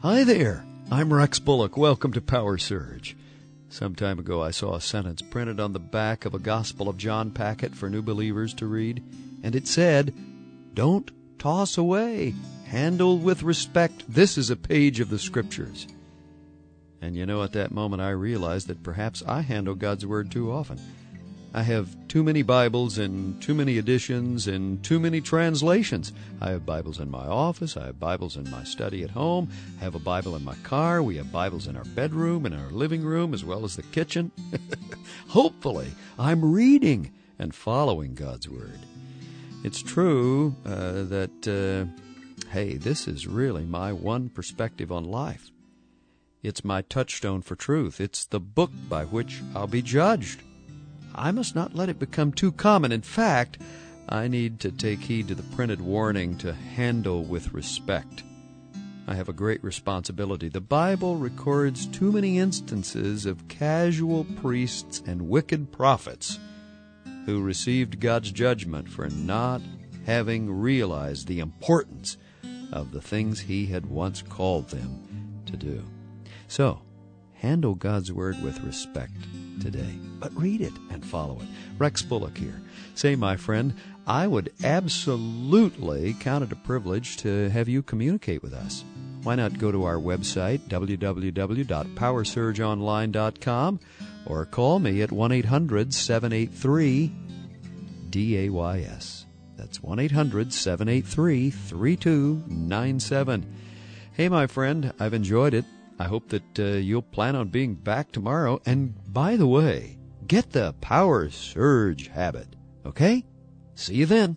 Hi there. I'm Rex Bullock. Welcome to Power Surge. Some time ago, I saw a sentence printed on the back of a Gospel of John packet for new believers to read, and it said, Don't toss away. Handle with respect. This is a page of the Scriptures. And you know, at that moment, I realized that perhaps I handle God's Word too often. I have too many Bibles and too many editions and too many translations. I have Bibles in my office. I have Bibles in my study at home. I have a Bible in my car. We have Bibles in our bedroom and our living room as well as the kitchen. Hopefully, I'm reading and following God's Word. It's true uh, that, uh, hey, this is really my one perspective on life. It's my touchstone for truth. It's the book by which I'll be judged. I must not let it become too common. In fact, I need to take heed to the printed warning to handle with respect. I have a great responsibility. The Bible records too many instances of casual priests and wicked prophets who received God's judgment for not having realized the importance of the things He had once called them to do. So, handle God's Word with respect today, but read it and follow it. Rex Bullock here. Say, my friend, I would absolutely count it a privilege to have you communicate with us. Why not go to our website, www.powersurgeonline.com, or call me at 1 800 783 DAYS. That's 1 800 783 3297. Hey, my friend, I've enjoyed it. I hope that uh, you'll plan on being back tomorrow. And by the way, get the Power Surge habit, okay? See you then.